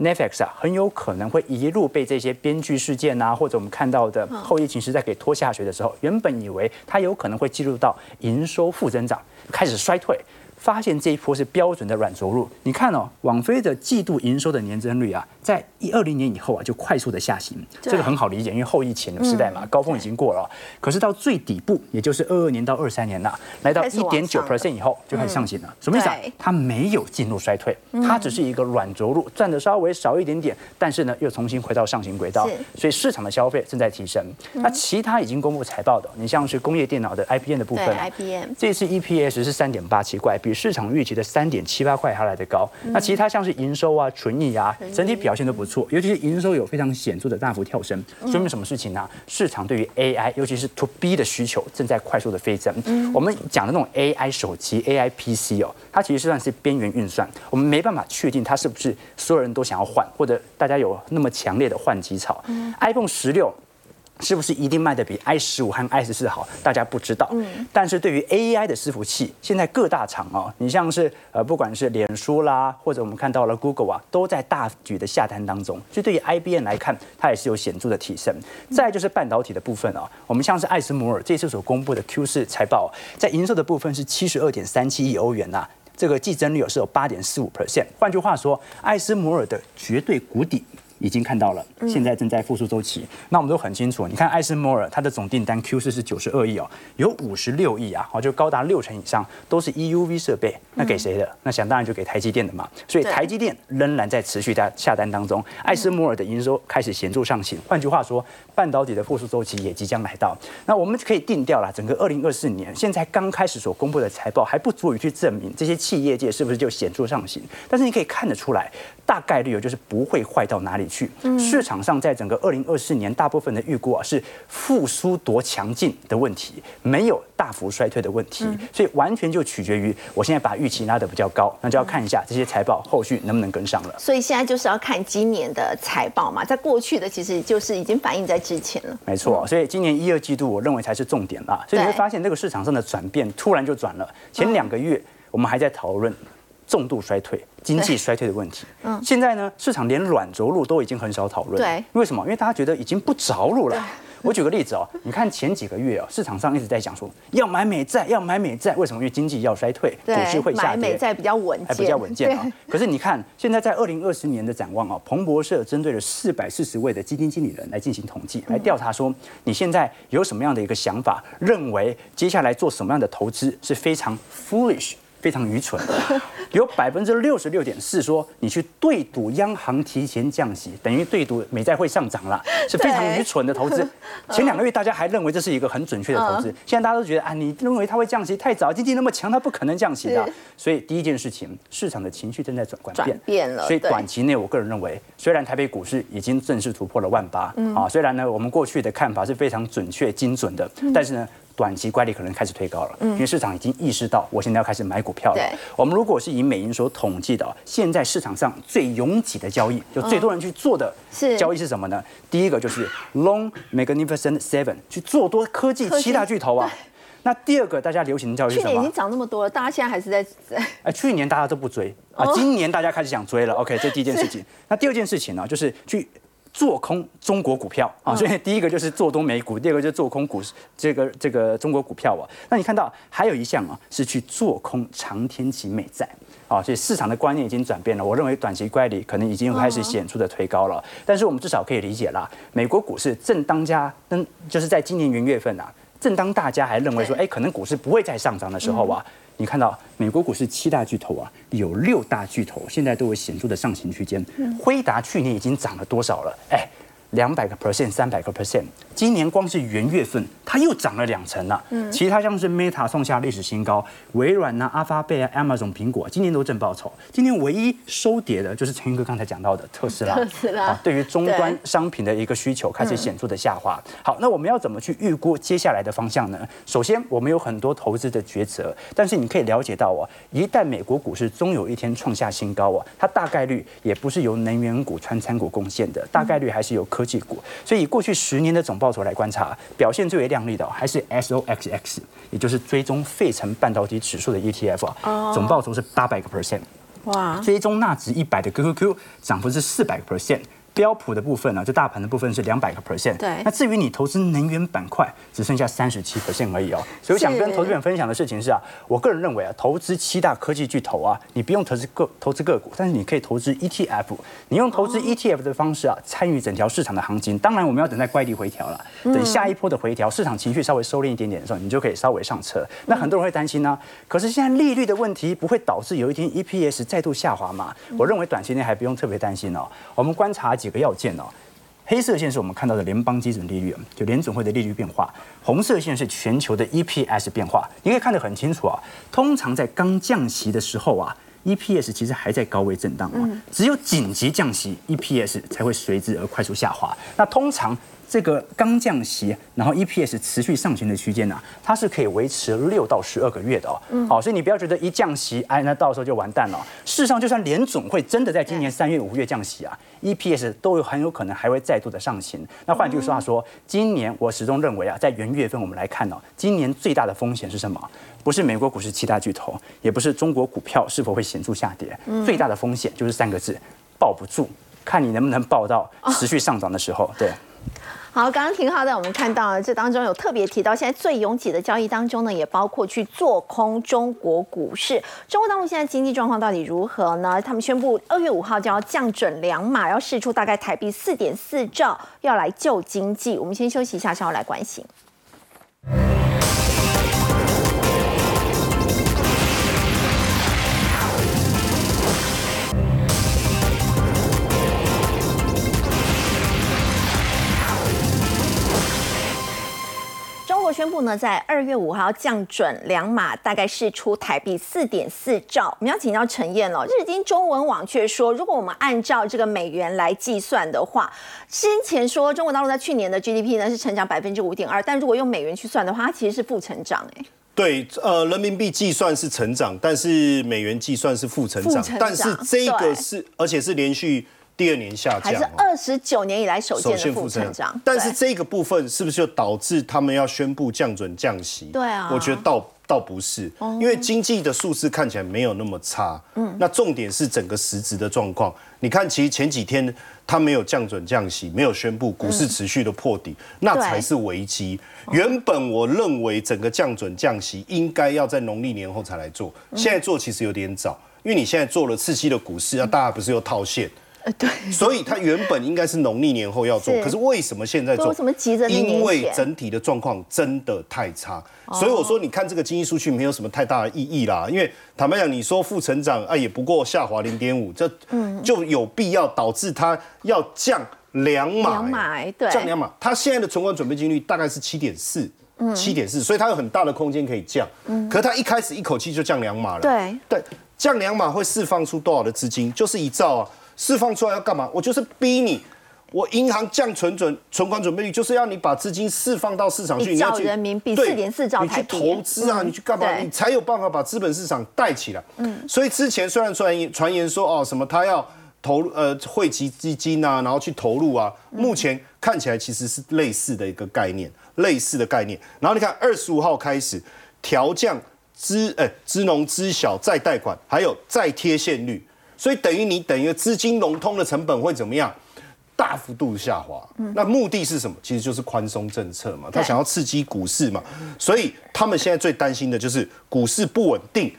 Speaker 5: Netflix 啊，很有可能会一路被这些编剧事件啊，或者我们看到的后疫情时代给拖下水的时候，原本以为它有可能会进入到营收负增长，开始衰退。发现这一波是标准的软着陆。你看哦，网飞的季度营收的年增率啊，在一二零年以后啊，就快速的下行。这个很好理解，因为后疫情的时代嘛，高峰已经过了。可是到最底部，也就是二二年到二三年呐，来到一点九 percent 以后，就开始上行了。什么意思啊？它没有进入衰退，它只是一个软着陆，赚的稍微少一点点，但是呢，又重新回到上行轨道。所以市场的消费正在提升。那其他已经公布财报的，你像是工业电脑的 IBM 的部分
Speaker 1: ，IBM
Speaker 5: 这次 EPS 是三点八七，怪。比市场预期的三点七八块还来得高。那其他像是营收啊、纯益啊，整体表现都不错，尤其是营收有非常显著的大幅跳升，说明什么事情呢？市场对于 AI，尤其是 To B 的需求正在快速的飞增。我们讲的那种 AI 手机、AI PC 哦，它其实算是边缘运算，我们没办法确定它是不是所有人都想要换，或者大家有那么强烈的换机潮。iPhone 十六。是不是一定卖的比 i 十五和 i 十四好？大家不知道。嗯。但是对于 AI 的伺服器，现在各大厂哦，你像是呃，不管是脸书啦，或者我们看到了 Google 啊，都在大举的下单当中。所以对于 IBM 来看，它也是有显著的提升。再就是半导体的部分啊，我们像是艾斯摩尔这次所公布的 Q 四财报，在营收的部分是七十二点三七亿欧元呐，这个季增率是有八点四五 percent。换句话说，艾斯摩尔的绝对谷底。已经看到了，现在正在复苏周期。那我们都很清楚，你看艾森摩尔它的总订单 Q 四是九十二亿哦，有五十六亿啊，哦就高达六成以上都是 EUV 设备。那给谁的？那想当然就给台积电的嘛。所以台积电仍然在持续在下单当中。艾森摩尔的营收开始显著上行。换句话说，半导体的复苏周期也即将来到。那我们可以定调了，整个二零二四年现在刚开始所公布的财报还不足以去证明这些企业界是不是就显著上行。但是你可以看得出来，大概率就是不会坏到哪里。去市场上，在整个二零二四年，大部分的预估啊是复苏多强劲的问题，没有大幅衰退的问题，所以完全就取决于我现在把预期拉得比较高，那就要看一下这些财报后续能不能跟上了。
Speaker 1: 所以现在就是要看今年的财报嘛，在过去的其实就是已经反映在之前了。
Speaker 5: 没错，所以今年一二季度我认为才是重点啦。所以你会发现这个市场上的转变突然就转了，前两个月我们还在讨论。重度衰退、经济衰退的问题，嗯，现在呢，市场连软着陆都已经很少讨论，
Speaker 1: 对，
Speaker 5: 为什么？因为大家觉得已经不着陆了。我举个例子哦，你看前几个月哦，市场上一直在讲说要买美债，要买美债，为什么？因为经济要衰退，股市会下跌，
Speaker 1: 买美债比较稳健，
Speaker 5: 比较稳健啊。可是你看现在在二零二十年的展望哦，彭博社针对了四百四十位的基金经理人来进行统计，来调查说你现在有什么样的一个想法，认为接下来做什么样的投资是非常 foolish。非常愚蠢，有百分之六十六点四说你去对赌央行提前降息，等于对赌美债会上涨了，是非常愚蠢的投资。前两个月大家还认为这是一个很准确的投资，现在大家都觉得啊，你认为它会降息太早，经济那么强，它不可能降息的。所以第一件事情，市场的情绪正在转
Speaker 1: 转变了。
Speaker 5: 所以短期内，我个人认为，虽然台北股市已经正式突破了万八，啊，虽然呢我们过去的看法是非常准确精准的，但是呢。短期乖离可能开始推高了，嗯因为市场已经意识到我现在要开始买股票了。我们如果是以美银所统计的，现在市场上最拥挤的交易，就最多人去做的交易是什么呢？第一个就是 Long Magnificent Seven 去做多科技七大巨头啊。那第二个大家流行的交易是什么？
Speaker 1: 去年已经涨那么多了，大家现在还是在在。
Speaker 5: 哎，去年大家都不追啊，今年大家开始想追了。OK，这第一件事情。那第二件事情呢，就是去。做空中国股票啊，所以第一个就是做多美股，第二个就是做空股市这个这个中国股票啊。那你看到还有一项啊，是去做空长天期美债啊，所以市场的观念已经转变了。我认为短期乖离可能已经开始显著的推高了，但是我们至少可以理解啦，美国股市正当家，嗯，就是在今年元月份啊，正当大家还认为说，哎，可能股市不会再上涨的时候啊。你看到美国股市七大巨头啊，有六大巨头现在都有显著的上行区间。辉达去年已经涨了多少了？哎。两百个 percent，三百个 percent，今年光是元月份，它又涨了两成了。嗯，其他像是 Meta 创下历史新高，微软呐、阿发贝啊、Amazon、苹果，今年都正报酬。今年唯一收跌的，就是陈云哥刚才讲到的特斯拉。
Speaker 1: 特斯拉
Speaker 5: 对于终端商品的一个需求开始显著的下滑。好，那我们要怎么去预估接下来的方向呢？首先，我们有很多投资的抉择，但是你可以了解到哦，一旦美国股市终有一天创下新高哦，它大概率也不是由能源股、川餐股贡献的，大概率还是由。科技股，所以以过去十年的总报酬来观察，表现最为亮丽的还是 S O X X，也就是追踪费城半导体指数的 ETF 啊，总报酬是八百个 percent，哇，追踪纳指一百的 QQQ 涨幅是四百个 percent。标普的部分呢，就大盘的部分是两百个 percent。
Speaker 1: 对。
Speaker 5: 那至于你投资能源板块，只剩下三十七 percent 而已哦。所以我想跟投资人分享的事情是啊，我个人认为啊，投资七大科技巨头啊，你不用投资个投资个股，但是你可以投资 ETF。你用投资 ETF 的方式啊，参与整条市场的行情。当然，我们要等待怪力回调了，等下一波的回调，市场情绪稍微收敛一点点的时候，你就可以稍微上车。那很多人会担心呢，可是现在利率的问题不会导致有一天 EPS 再度下滑吗？我认为短期内还不用特别担心哦。我们观察几个要件哦。黑色线是我们看到的联邦基准利率，就联总会的利率变化；红色线是全球的 EPS 变化。你可以看得很清楚啊。通常在刚降息的时候啊，EPS 其实还在高位震荡啊，只有紧急降息，EPS 才会随之而快速下滑。那通常。这个刚降息，然后 EPS 持续上行的区间呢，它是可以维持六到十二个月的哦。好，所以你不要觉得一降息，哎，那到时候就完蛋了。事实上，就算联总会真的在今年三月、五月降息啊，EPS 都有很有可能还会再度的上行。那换句话说，今年我始终认为啊，在元月份我们来看呢，今年最大的风险是什么？不是美国股市七大巨头，也不是中国股票是否会显著下跌，最大的风险就是三个字：抱不住。看你能不能抱到持续上涨的时候。对。
Speaker 1: 好，刚刚廷浩在我们看到这当中有特别提到，现在最拥挤的交易当中呢，也包括去做空中国股市。中国大陆现在经济状况到底如何呢？他们宣布二月五号就要降准两码，要释出大概台币四点四兆，要来救经济。我们先休息一下，稍后来关心。宣布呢，在二月五号降准两码，大概是出台币四点四兆。我们要请教陈燕了。日经中文网却说，如果我们按照这个美元来计算的话，先前说中国大陆在去年的 GDP 呢是成长百分之五点二，但如果用美元去算的话，它其实是负成长。哎，
Speaker 3: 对，呃，人民币计算是成长，但是美元计算是负成长。但是这个是，而且是连续。第二年下降，
Speaker 1: 还是二十九年以来首见的负增长。
Speaker 3: 但是这个部分是不是就导致他们要宣布降准降息？
Speaker 1: 对啊，
Speaker 3: 我觉得倒倒不是，因为经济的数字看起来没有那么差。嗯，那重点是整个实质的状况。你看，其实前几天他没有降准降息，没有宣布股市持续的破底，那才是危机。原本我认为整个降准降息应该要在农历年后才来做，现在做其实有点早，因为你现在做了刺激的股市，那大家不是又套现？
Speaker 1: 呃，对，
Speaker 3: 所以它原本应该是农历年后要做，可是为什么现在做？
Speaker 1: 为什么急着
Speaker 3: 因为整体的状况真的太差，所以我说你看这个经济数据没有什么太大的意义啦。因为坦白讲，你说负成长啊，也不过下滑零点五，这就有必要导致它要降两码，
Speaker 1: 两码，对，
Speaker 3: 降两码。它现在的存款准备金率大概是七点四，七点四，所以它有很大的空间可以降。嗯，可是它一开始一口气就降两码了，
Speaker 1: 对，
Speaker 3: 对，降两码会释放出多少的资金？就是一兆啊。释放出来要干嘛？我就是逼你，我银行降存准存款准备率，就是要你把资金释放到市场去，
Speaker 1: 你要去人民币四点四兆，
Speaker 3: 你去投资啊，你去干嘛？你才有办法把资本市场带起来。嗯，所以之前虽然传言传言说哦什么他要投呃汇集基金啊，然后去投入啊，目前看起来其实是类似的一个概念，类似的概念。然后你看二十五号开始调降资呃资农资小再贷款，还有再贴现率。所以等于你等于资金融通的成本会怎么样？大幅度下滑。那目的是什么？其实就是宽松政策嘛。他想要刺激股市嘛。所以他们现在最担心的就是股市不稳定。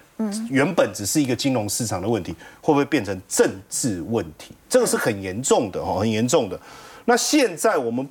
Speaker 3: 原本只是一个金融市场的问题，会不会变成政治问题？这个是很严重的哦，很严重的。那现在我们。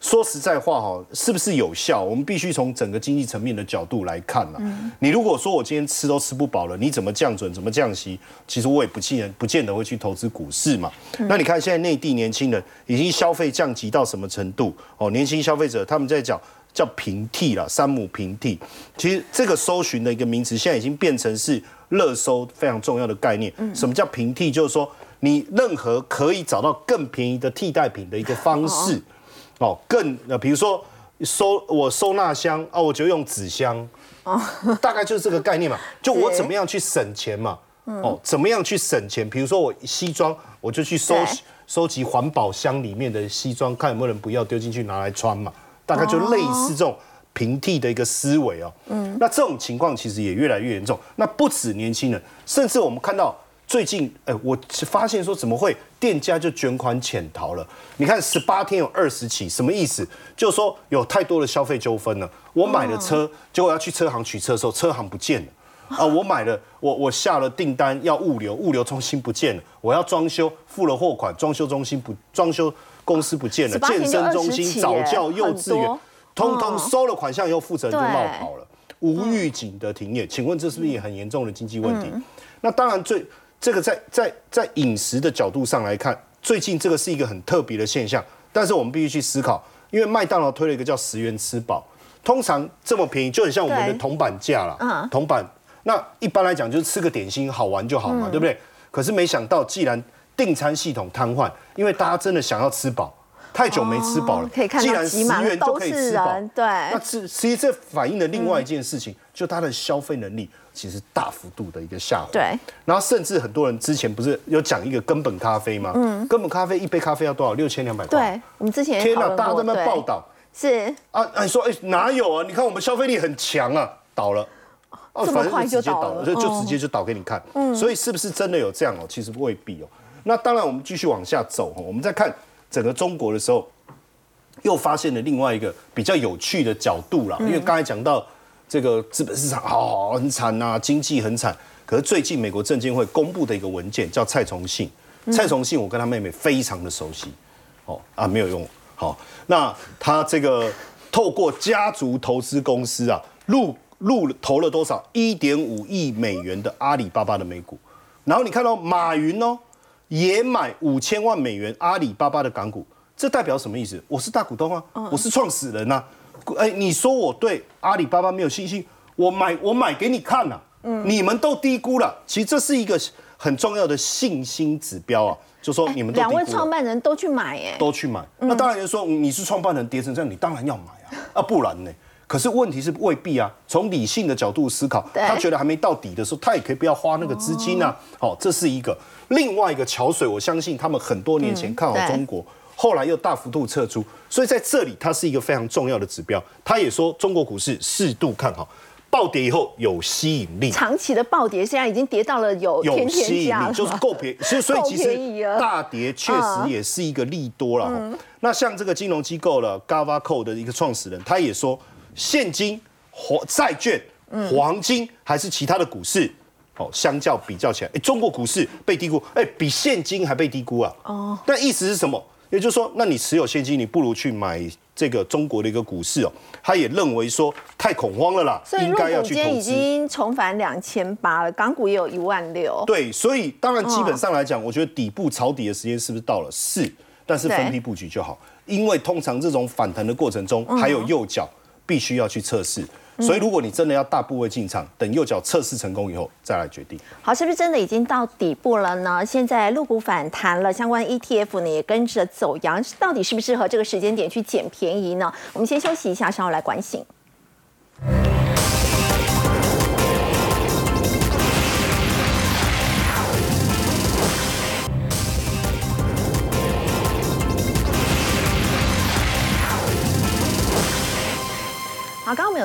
Speaker 3: 说实在话哈，是不是有效？我们必须从整个经济层面的角度来看了。你如果说我今天吃都吃不饱了，你怎么降准？怎么降息？其实我也不见不见得会去投资股市嘛。那你看现在内地年轻人已经消费降级到什么程度？哦，年轻消费者他们在讲叫平替了，三亩平替。其实这个搜寻的一个名词，现在已经变成是热搜非常重要的概念。什么叫平替？就是说你任何可以找到更便宜的替代品的一个方式。哦，更呃，比如说收我收纳箱啊，我就用纸箱，哦，大概就是这个概念嘛。就我怎么样去省钱嘛？哦，怎么样去省钱？比如说我西装，我就去收收集环保箱里面的西装，看有没有人不要丢进去拿来穿嘛。大概就类似这种平替的一个思维哦。嗯，那这种情况其实也越来越严重。那不止年轻人，甚至我们看到。最近，哎，我发现说怎么会店家就卷款潜逃了？你看十八天有二十起，什么意思？就是说有太多的消费纠纷了。我买了车，结果要去车行取车的时候，车行不见了。啊，我买了，我我下了订单要物流，物流中心不见了。我要装修，付了货款，装修中心不，装修公司不见了。健身中心、早教、幼稚园，通通收了款项以后，负责人就冒跑了，无预警的停业。请问这是不是也很严重的经济问题？那当然最。这个在在在饮食的角度上来看，最近这个是一个很特别的现象。但是我们必须去思考，因为麦当劳推了一个叫十元吃饱，通常这么便宜，就很像我们的
Speaker 1: 对
Speaker 3: 铜板价啦，
Speaker 1: 嗯
Speaker 3: 铜板。那一般来讲就是吃个点心好玩就好
Speaker 1: 嗯
Speaker 3: 嘛，对不对？可是没想到，既然订餐系统瘫痪，因为大家真的想要吃饱，太久没吃饱了，
Speaker 1: 哦可以看到
Speaker 3: 既然十元就可以吃饱
Speaker 1: 人，对
Speaker 3: 那这其实这反映了另外一件事情，就它的消费能力其实大幅度的一个下滑。
Speaker 1: 对，
Speaker 3: 然后甚至很多人之前不是有讲一个根本咖啡吗？嗯，根本咖啡一杯咖啡要多少？六千两百块。
Speaker 1: 对，我们之前
Speaker 3: 天哪，
Speaker 1: 讨论过，
Speaker 3: 大家在那报道
Speaker 1: 是
Speaker 3: 啊，啊你说哎哪有啊？你看我们消费力很强啊，倒了。哦反正直接
Speaker 1: 就倒了
Speaker 3: 就就
Speaker 1: 哦
Speaker 3: 直接就倒给你看。嗯所以是不是真的有这样哦？其实未必哦。那当然，我们继续往下走哦，我们再看整个中国的时候，又发现了另外一个比较有趣的角度啦。因为刚才讲到这个资本市场好哦很惨呐、经济很惨。可是最近美国证监会公布的一个文件叫蔡崇信，蔡崇信我跟他妹妹非常的熟悉，哦啊没有用，好，那他这个透过家族投资公司啊入入投了多少？一点五亿美元的阿里巴巴的美股，然后你看到马云哦也买五千万美元阿里巴巴的港股，这代表什么意思？我是大股东啊，我是创始人呐、哎，你说我对阿里巴巴没有信心，我买我买给你看呐、你们都低估了。其实这是一个很重要的信心指标啊，就说你们
Speaker 1: 两位创办人都去买，哎，
Speaker 3: 都去买。那当然就是说你是创办人跌成这样，你当然要买啊，啊不然呢？可是问题是未必啊。从理性的角度思考，他觉得还没到底的时候，他也可以不要花那个资金啊。好、这是一个。另外一个桥水，我相信他们很多年前看好中国。后来又大幅度撤出，所以在这里它是一个非常重要的指标。他也说中国股市适度看好，暴跌以后有吸引力，
Speaker 1: 长期的暴跌现在已经跌到了有
Speaker 3: 有吸引力，就是够便宜。所以所以其实大跌确实也是一个利多了。
Speaker 1: 嗯
Speaker 3: 那像这个金融机构了 Gavaco 的一个创始人，他也说，现金、黄债券、
Speaker 1: 嗯
Speaker 3: 黄金还是其他的股市。哦，相较比较起来，哎，中国股市被低估，哎，比现金还被低估啊！哦，那意思是什么？也就是说，那你持有现金，你不如去买这个中国的一个股市哦。他也认为说太恐慌了啦，
Speaker 1: 所以入
Speaker 3: 应该要
Speaker 1: 股今天已。经重返两千八了，港股也有一万六。
Speaker 3: 对，所以当然基本上来
Speaker 1: 哦
Speaker 3: 讲，我觉得底部抄底的时间是不是到了？是，但是分批布局就好，因为通常这种反弹的过程中，
Speaker 1: 嗯
Speaker 3: 还有右脚必须要去测试。所以，如果你真的要大部位进场，等右脚测试成功以后再来决定。
Speaker 1: 好，是不是真的已经到底部了呢？现在入股反弹了，相关 ETF 呢也跟着走阳，到底适不适合这个时间点去捡便宜呢？我们先休息一下，稍后来关心。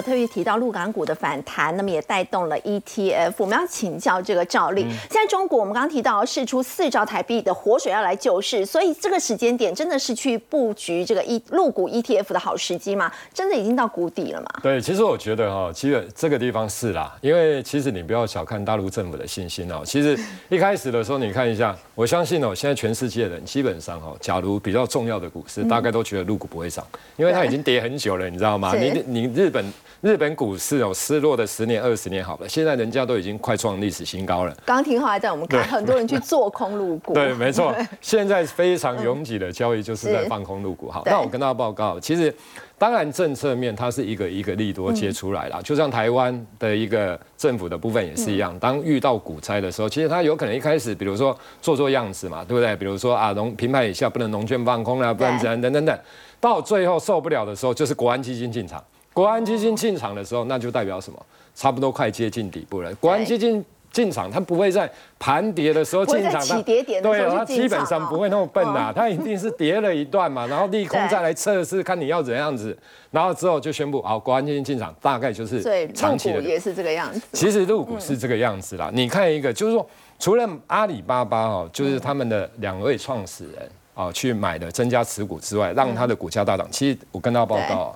Speaker 1: 特别提到陆港股的反弹，那么也带动了 ETF。我们要请教这个赵丽，现在中国我们刚刚提到试出四兆台币的活水要来救市，所以这个时间点真的是去布局这个 E 陆股 ETF 的好时机吗？真的已经到谷底了吗？
Speaker 2: 对，其实我觉得哈，其实这个地方是啦，因为其实你不要小看大陆政府的信心哦。其实一开始的时候，你看一下，我相信哦，现在全世界的人基本上哦，假如比较重要的股市，大概都觉得陆股不会涨，因为它已经跌很久了，你知道吗？你你日本日本股市哦，失落的十年二十年好了，现在人家都已经快创历史新高了。
Speaker 1: 刚刚廷浩还在我们看，很多人去做空入股，
Speaker 2: 对，没错，现在非常拥挤的交易就是在放空入股。好，那我跟大家报告，其实当然政策面它是一个一个利多接出来啦，就像台湾的一个政府的部分也是一样，当遇到股灾的时候，其实它有可能一开始，比如说做做样子嘛，对不对？比如说啊，农平盘以下不能农券放空啦，不然怎样等等等，到最后受不了的时候，就是国安基金进场。国安基金进场的时候，那就代表什么？差不多快接近底部了。国安基金进场，它不会在盘跌的时候进场，
Speaker 1: 在起跌点
Speaker 2: 对啊，它基本上不会那么笨啊、它一定是跌了一段嘛，然后利空再来测试，看你要怎样子，然后之后就宣布好，国安基金进场，大概就是长期的。
Speaker 1: 也是这个样子。
Speaker 2: 其实入股是这个样子啦，你看一个，就是说，除了阿里巴巴哦，就是他们的两位创始人哦去买的增加持股之外，让它的股价大涨。其实我跟大家报告哦。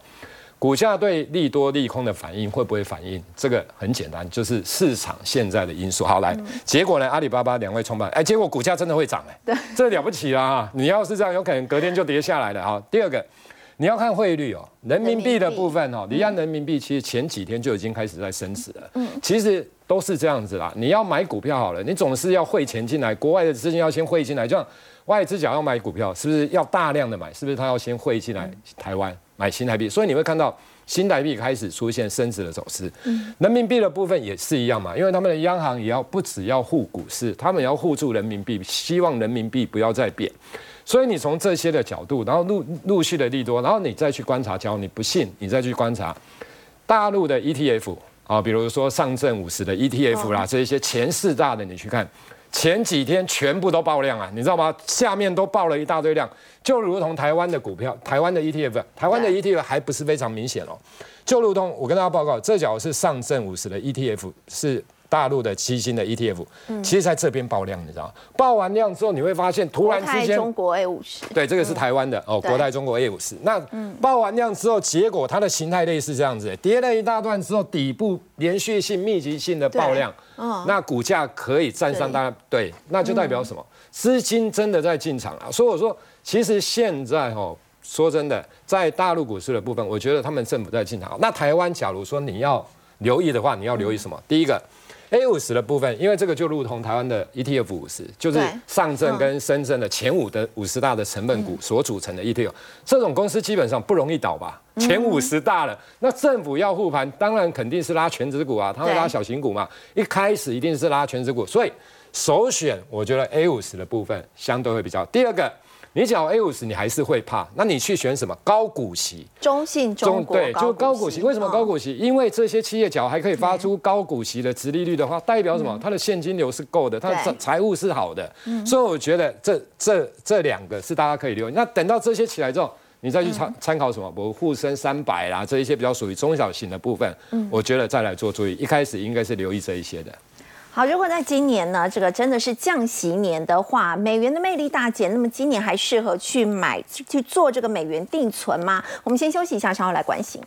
Speaker 2: 股价对利多利空的反应会不会反应？这个很简单，就是市场现在的因素。好，来，结果呢？阿里巴巴两位创办，哎，结果股价真的会涨，哎，
Speaker 1: 对，
Speaker 2: 这了不起啦！哈，你要是这样，有可能隔天就跌下来了。啊，第二个，你要看汇率哦，人民币的部分哦，离岸人民币其实前几天就已经开始在升值了。嗯，其实都是这样子啦。你要买股票好了，你总是要汇钱进来，国外的资金要先汇进来，就像外资想要买股票，是不是要大量的买？是不是他要先汇进来台湾买新台币？所以你会看到新台币开始出现升值的走势。人民币的部分也是一样嘛，因为他们的央行也要不只要护股市，他们也要护住人民币，希望人民币不要再贬。所以你从这些的角度，然后陆陆续的利多，然后你再去观察，假如你不信，你再去观察大陆的 ETF 啊，比如说上证五十的 ETF 啦，这一些前四大的，你去看前几天全部都爆量啊，你知道吗？下面都爆了一大堆量，就如同台湾的股票，台湾的 ETF，台湾的 ETF 还不是非常明显哦，就如同我跟大家报告，这角是上证五十的 ETF 是。大陆的七星的 ETF，其实在这边爆量，你知道吗？爆完量之后，你会发现突然之间，
Speaker 1: 中国 A 五十，
Speaker 2: 对，这个是台湾的哦，国泰中国 A 五十。那爆完量之后，结果它的形态类似这样子，跌了一大段之后，底部连续性、密集性的爆量，那股价可以站上大，对，那就代表什么？资金真的在进场啊！所以我说，其实现在哦，说真的，在大陆股市的部分，我觉得他们政府在进场。那台湾，假如说你要留意的话，你要留意什么？第一个。A 五十的部分，因为这个就如同台湾的 ETF 五十，就是上证跟深圳的前五的五十大的成分股所组成的 ETF，这种公司基本上不容易倒吧？前五十大了，那政府要护盘，当然肯定是拉全指股啊，他会拉小型股嘛，一开始一定是拉全指股，所以首选我觉得 A 五十的部分相对会比较。第二个。你讲 A 五十，你还是会怕，那你去选什么高股息？
Speaker 1: 中信中国对，就
Speaker 2: 高股息。为什么高股息？因为这些企业角还可以发出高股息的殖利率的话，代表什么？它的现金流是够的，它的财财务是好的。所以我觉得这这这两个是大家可以留意。那等到这些起来之后，你再去参参考什么？我沪深三百啦，这一些比较属于中小型的部分，我觉得再来做注意。一开始应该是留意这一些的。
Speaker 1: 好，如果在今年呢，这个真的是降息年的话，美元的魅力大减，那么今年还适合去买去做这个美元定存吗？我们先休息一下，稍后来关心。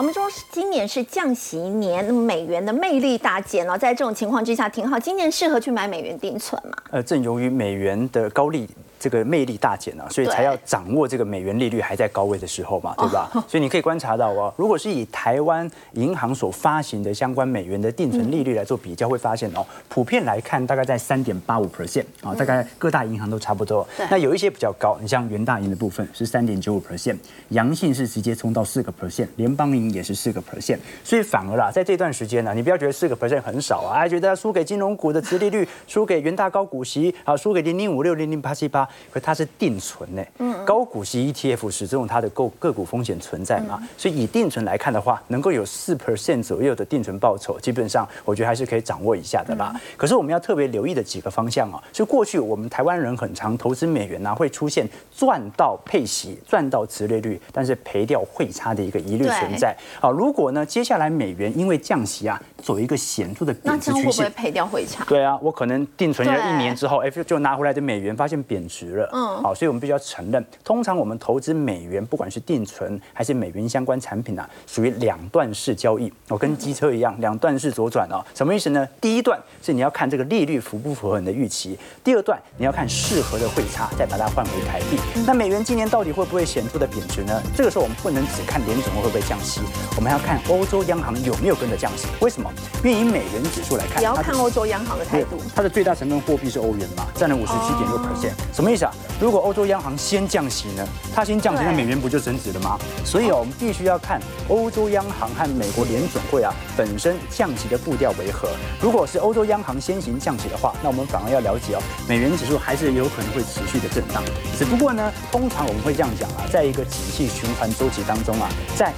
Speaker 1: 我们说今年是降息年，那么美元的魅力大减了。在这种情况之下，挺好。今年适合去买美元定存吗？
Speaker 5: 呃，正由于美元的高利。这个魅力大减啊，所以才要掌握这个美元利率还在高位的时候嘛，对吧？所以你可以观察到哦，如果是以台湾银行所发行的相关美元的定存利率来做比较，会发现哦，普遍来看大概在三点八五 percent 啊，大概各大银行都差不多。那有一些比较高，你像元大银的部分是三点九五 percent，阳性是直接冲到四个 percent，联邦银也是四个 percent，所以反而啦，在这段时间呢，你不要觉得四个 percent 很少啊，还觉得输给金融股的殖利率，输给元大高股息，啊，输给零零五六零零八七八。可它是定存呢，嗯高股息 ETF 始终有它的个个股风险存在嘛，所以以定存来看的话，能够有四 percent 左右的定存报酬，基本上我觉得还是可以掌握一下的啦。可是我们要特别留意的几个方向啊，就过去我们台湾人很常投资美元呢，会出现赚到配息、赚到殖利率，但是赔掉汇差的一个疑虑存在。好，如果呢接下来美元因为降息啊，走一个显著的贬值趋势，会不
Speaker 1: 会赔掉汇差？
Speaker 5: 对啊，我可能定存了一年之后，哎，就拿回来的美元发现贬值了。嗯，好，所以我们必须要承认，通常我们投资美元，不管是定存还是美元相关产品啊，属于两段式交易。我跟机车一样，两段式左转哦。什么意思呢？第一段是你要看这个利率符不符合你的预期，第二段你要看适合的汇差，再把它换回台币。那美元今年到底会不会显著的贬值呢？这个时候我们不能只看联总会不会降息，我们要看欧洲央行有没有跟着降息。为什么？因为以美元指数来看，
Speaker 1: 也要看欧洲央行的态度。
Speaker 5: 它的最大成分货币是欧元嘛，占了五十七点六 percent。什么意思啊？如果欧洲央行先降息呢？它先降息，那美元不就升值了吗？所以哦，我们必须要看欧洲央行和美国联准会啊本身降息的步调为何。如果是欧洲央行先行降息的话，那我们反而要了解哦，美元指数还是有可能会持续的震荡。只不过呢，通常我们会这样讲啊，在一个景气循环周期当中啊，在